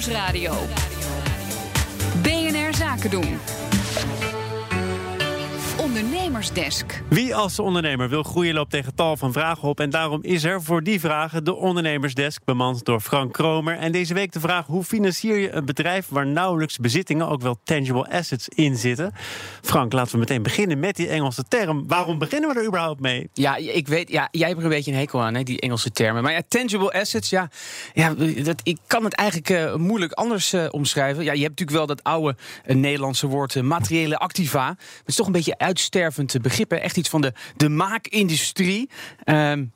Nieuwsradio. BNR Zaken doen. Ondernemersdesk. Wie als ondernemer wil groeien loopt tegen tal van vragen op. En daarom is er voor die vragen de Ondernemersdesk, bemand door Frank Kromer. En deze week de vraag: hoe financier je een bedrijf waar nauwelijks bezittingen, ook wel tangible assets, in zitten? Frank, laten we meteen beginnen met die Engelse term. Waarom beginnen we er überhaupt mee? Ja, ik weet, ja, jij hebt er een beetje een hekel aan, hè, die Engelse termen. Maar ja, tangible assets, ja, ja dat, ik kan het eigenlijk uh, moeilijk anders uh, omschrijven. Ja, je hebt natuurlijk wel dat oude uh, Nederlandse woord materiële activa. Het is toch een beetje uitstervend begrip. Hè? Echt iets van de, de maakindustrie. Um,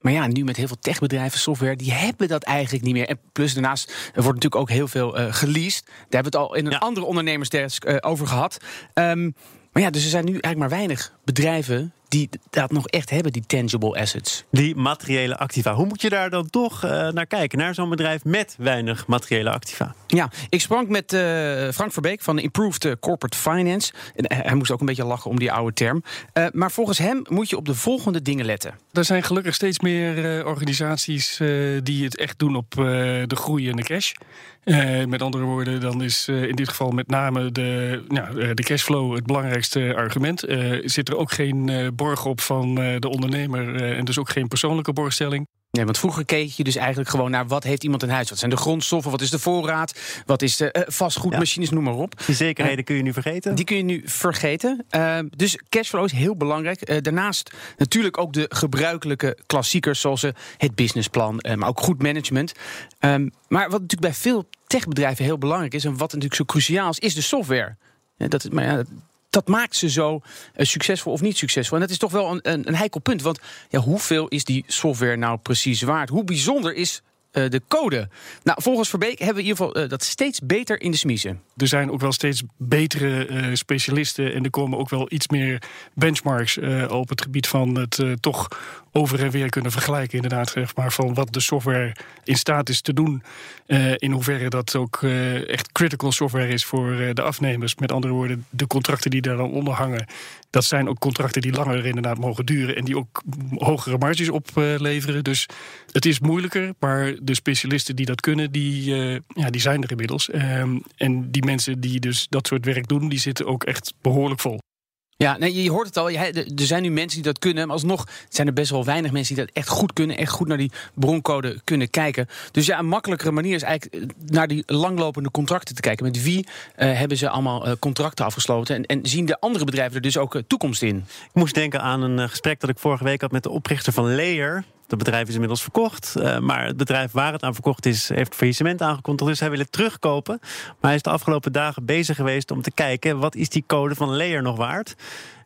maar ja, nu met heel veel techbedrijven, software, die hebben dat eigenlijk niet meer. En plus daarnaast er wordt natuurlijk ook heel veel uh, geleased. Daar hebben we het al in een ja. andere ondernemersdesk uh, over gehad. Um, maar ja, dus er zijn nu eigenlijk maar weinig bedrijven die dat nog echt hebben, die tangible assets. Die materiële activa. Hoe moet je daar dan toch uh, naar kijken? Naar zo'n bedrijf met weinig materiële activa? Ja, ik sprak met uh, Frank Verbeek van Improved Corporate Finance. En hij moest ook een beetje lachen om die oude term. Uh, maar volgens hem moet je op de volgende dingen letten. Er zijn gelukkig steeds meer organisaties die het echt doen op de groei en de cash. Uh, met andere woorden, dan is uh, in dit geval met name de, nou, de cashflow het belangrijkste argument. Uh, zit er ook geen borg op van de ondernemer en dus ook geen persoonlijke borgstelling. Nee, want vroeger keek je dus eigenlijk gewoon naar wat heeft iemand in huis. Wat zijn de grondstoffen, wat is de voorraad, wat is de uh, vastgoedmachines, ja. noem maar op. Die zekerheden uh, kun je nu vergeten? Die kun je nu vergeten. Uh, dus cashflow is heel belangrijk. daarnaast natuurlijk ook de gebruikelijke klassiekers zoals het businessplan, maar ook goed management. Um, maar wat natuurlijk bij veel techbedrijven heel belangrijk is en wat natuurlijk zo cruciaal is, is de software. dat, maar ja, dat maakt ze zo uh, succesvol of niet succesvol. En dat is toch wel een, een, een heikel punt. Want ja, hoeveel is die software nou precies waard? Hoe bijzonder is uh, de code. Nou, volgens Verbeek hebben we in ieder geval uh, dat steeds beter in de smiezen. Er zijn ook wel steeds betere uh, specialisten en er komen ook wel iets meer benchmarks op het gebied van het toch over en weer kunnen vergelijken, inderdaad, zeg maar, van wat de software in staat is te doen. in hoeverre dat ook echt critical software is voor de afnemers. Met andere woorden, de contracten die daar dan onder hangen, dat zijn ook contracten die langer inderdaad mogen duren en die ook hogere marges opleveren. Dus het is moeilijker, maar de specialisten die dat kunnen, die, uh, ja, die zijn er inmiddels. Um, en die mensen die dus dat soort werk doen, die zitten ook echt behoorlijk vol. Ja, nee, je hoort het al. Er zijn nu mensen die dat kunnen. Maar alsnog zijn er best wel weinig mensen die dat echt goed kunnen. Echt goed naar die broncode kunnen kijken. Dus ja, een makkelijkere manier is eigenlijk eh, naar die langlopende contracten te kijken. Met wie uh, hebben ze allemaal uh, contracten afgesloten? En, en, zien de andere bedrijven er dus ook uh, toekomst in? Ik moest denken aan een gesprek dat ik vorige week had met de oprichter van Layer. Het bedrijf is inmiddels verkocht. Uh, maar het bedrijf waar het aan verkocht is, heeft faillissement aangekondigd. Dus hij wil het terugkopen. Maar hij is de afgelopen dagen bezig geweest om te kijken... wat is die code van Layer nog waard?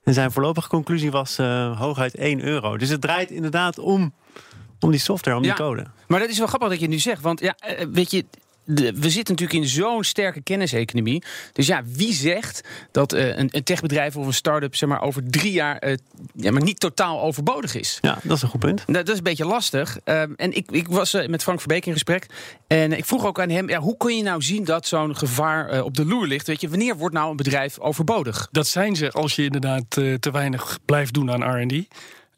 En zijn voorlopige conclusie was uh, hooguit 1 euro. Dus het draait inderdaad om, om die software, om ja, die code. Maar dat is wel grappig dat je nu zegt. Want ja, weet je, we zitten natuurlijk in zo'n sterke kenniseconomie. Dus ja, wie zegt dat uh, een, een, techbedrijf of een start-up zeg maar, over drie jaar uh, ja, maar niet totaal overbodig is? Ja, dat is een goed punt. Nou, dat is een beetje lastig. Uh, en ik, ik was met Frank Verbeek in gesprek. En ik vroeg ook aan hem: ja, hoe kun je nou zien dat zo'n gevaar op de loer ligt? Weet je, wanneer wordt nou een bedrijf overbodig? Dat zijn ze als je inderdaad te weinig blijft doen aan RD.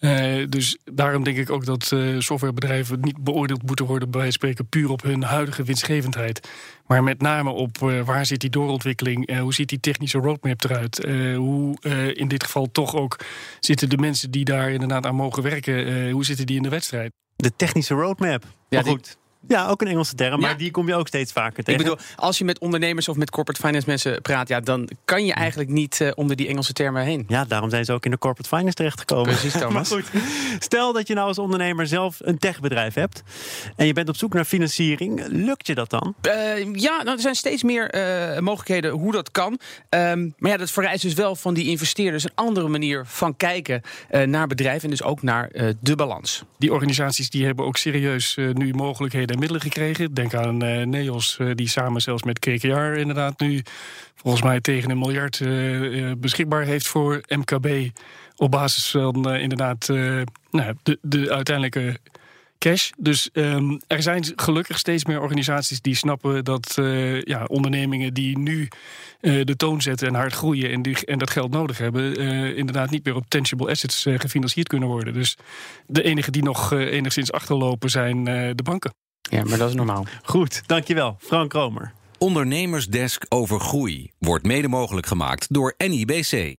Uh, dus daarom denk ik ook dat uh, softwarebedrijven niet beoordeeld moeten worden, bij spreken, puur op hun huidige winstgevendheid. Maar met name op uh, waar zit die doorontwikkeling, hoe ziet die technische roadmap eruit, hoe in dit geval toch ook zitten de mensen die daar inderdaad aan mogen werken, hoe zitten die in de wedstrijd? De technische roadmap. Ja, maar goed. Die ja, ook een Engelse term, maar ja. die kom je ook steeds vaker tegen. Ik bedoel, als je met ondernemers of met corporate finance mensen praat, ja, dan kan je eigenlijk niet uh, onder die Engelse termen heen. Ja, daarom zijn ze ook in de corporate finance terechtgekomen. Precies, Thomas. maar goed, stel dat je nou als ondernemer zelf een techbedrijf hebt en je bent op zoek naar financiering, lukt je dat dan? Uh, ja, nou, er zijn steeds meer uh, mogelijkheden hoe dat kan. Um, maar ja, dat vereist dus wel van die investeerders een andere manier van kijken naar bedrijven en dus ook naar de balans. Die organisaties die hebben ook serieus nu mogelijkheden en middelen gekregen. Denk aan uh, NEOS, uh, die samen zelfs met KKR inderdaad nu volgens mij tegen een miljard uh, beschikbaar heeft voor MKB. Op basis van inderdaad nou, de, de uiteindelijke cash. Dus um, er zijn gelukkig steeds meer organisaties die snappen dat ja, ondernemingen die nu de toon zetten en hard groeien en, die, en dat geld nodig hebben, inderdaad niet meer op tangible assets gefinancierd kunnen worden. Dus de enige die nog enigszins achterlopen zijn de banken. Ja, maar dat is normaal. Goed, dankjewel. Frank Kromer. Ondernemersdesk over groei wordt mede mogelijk gemaakt door NIBC.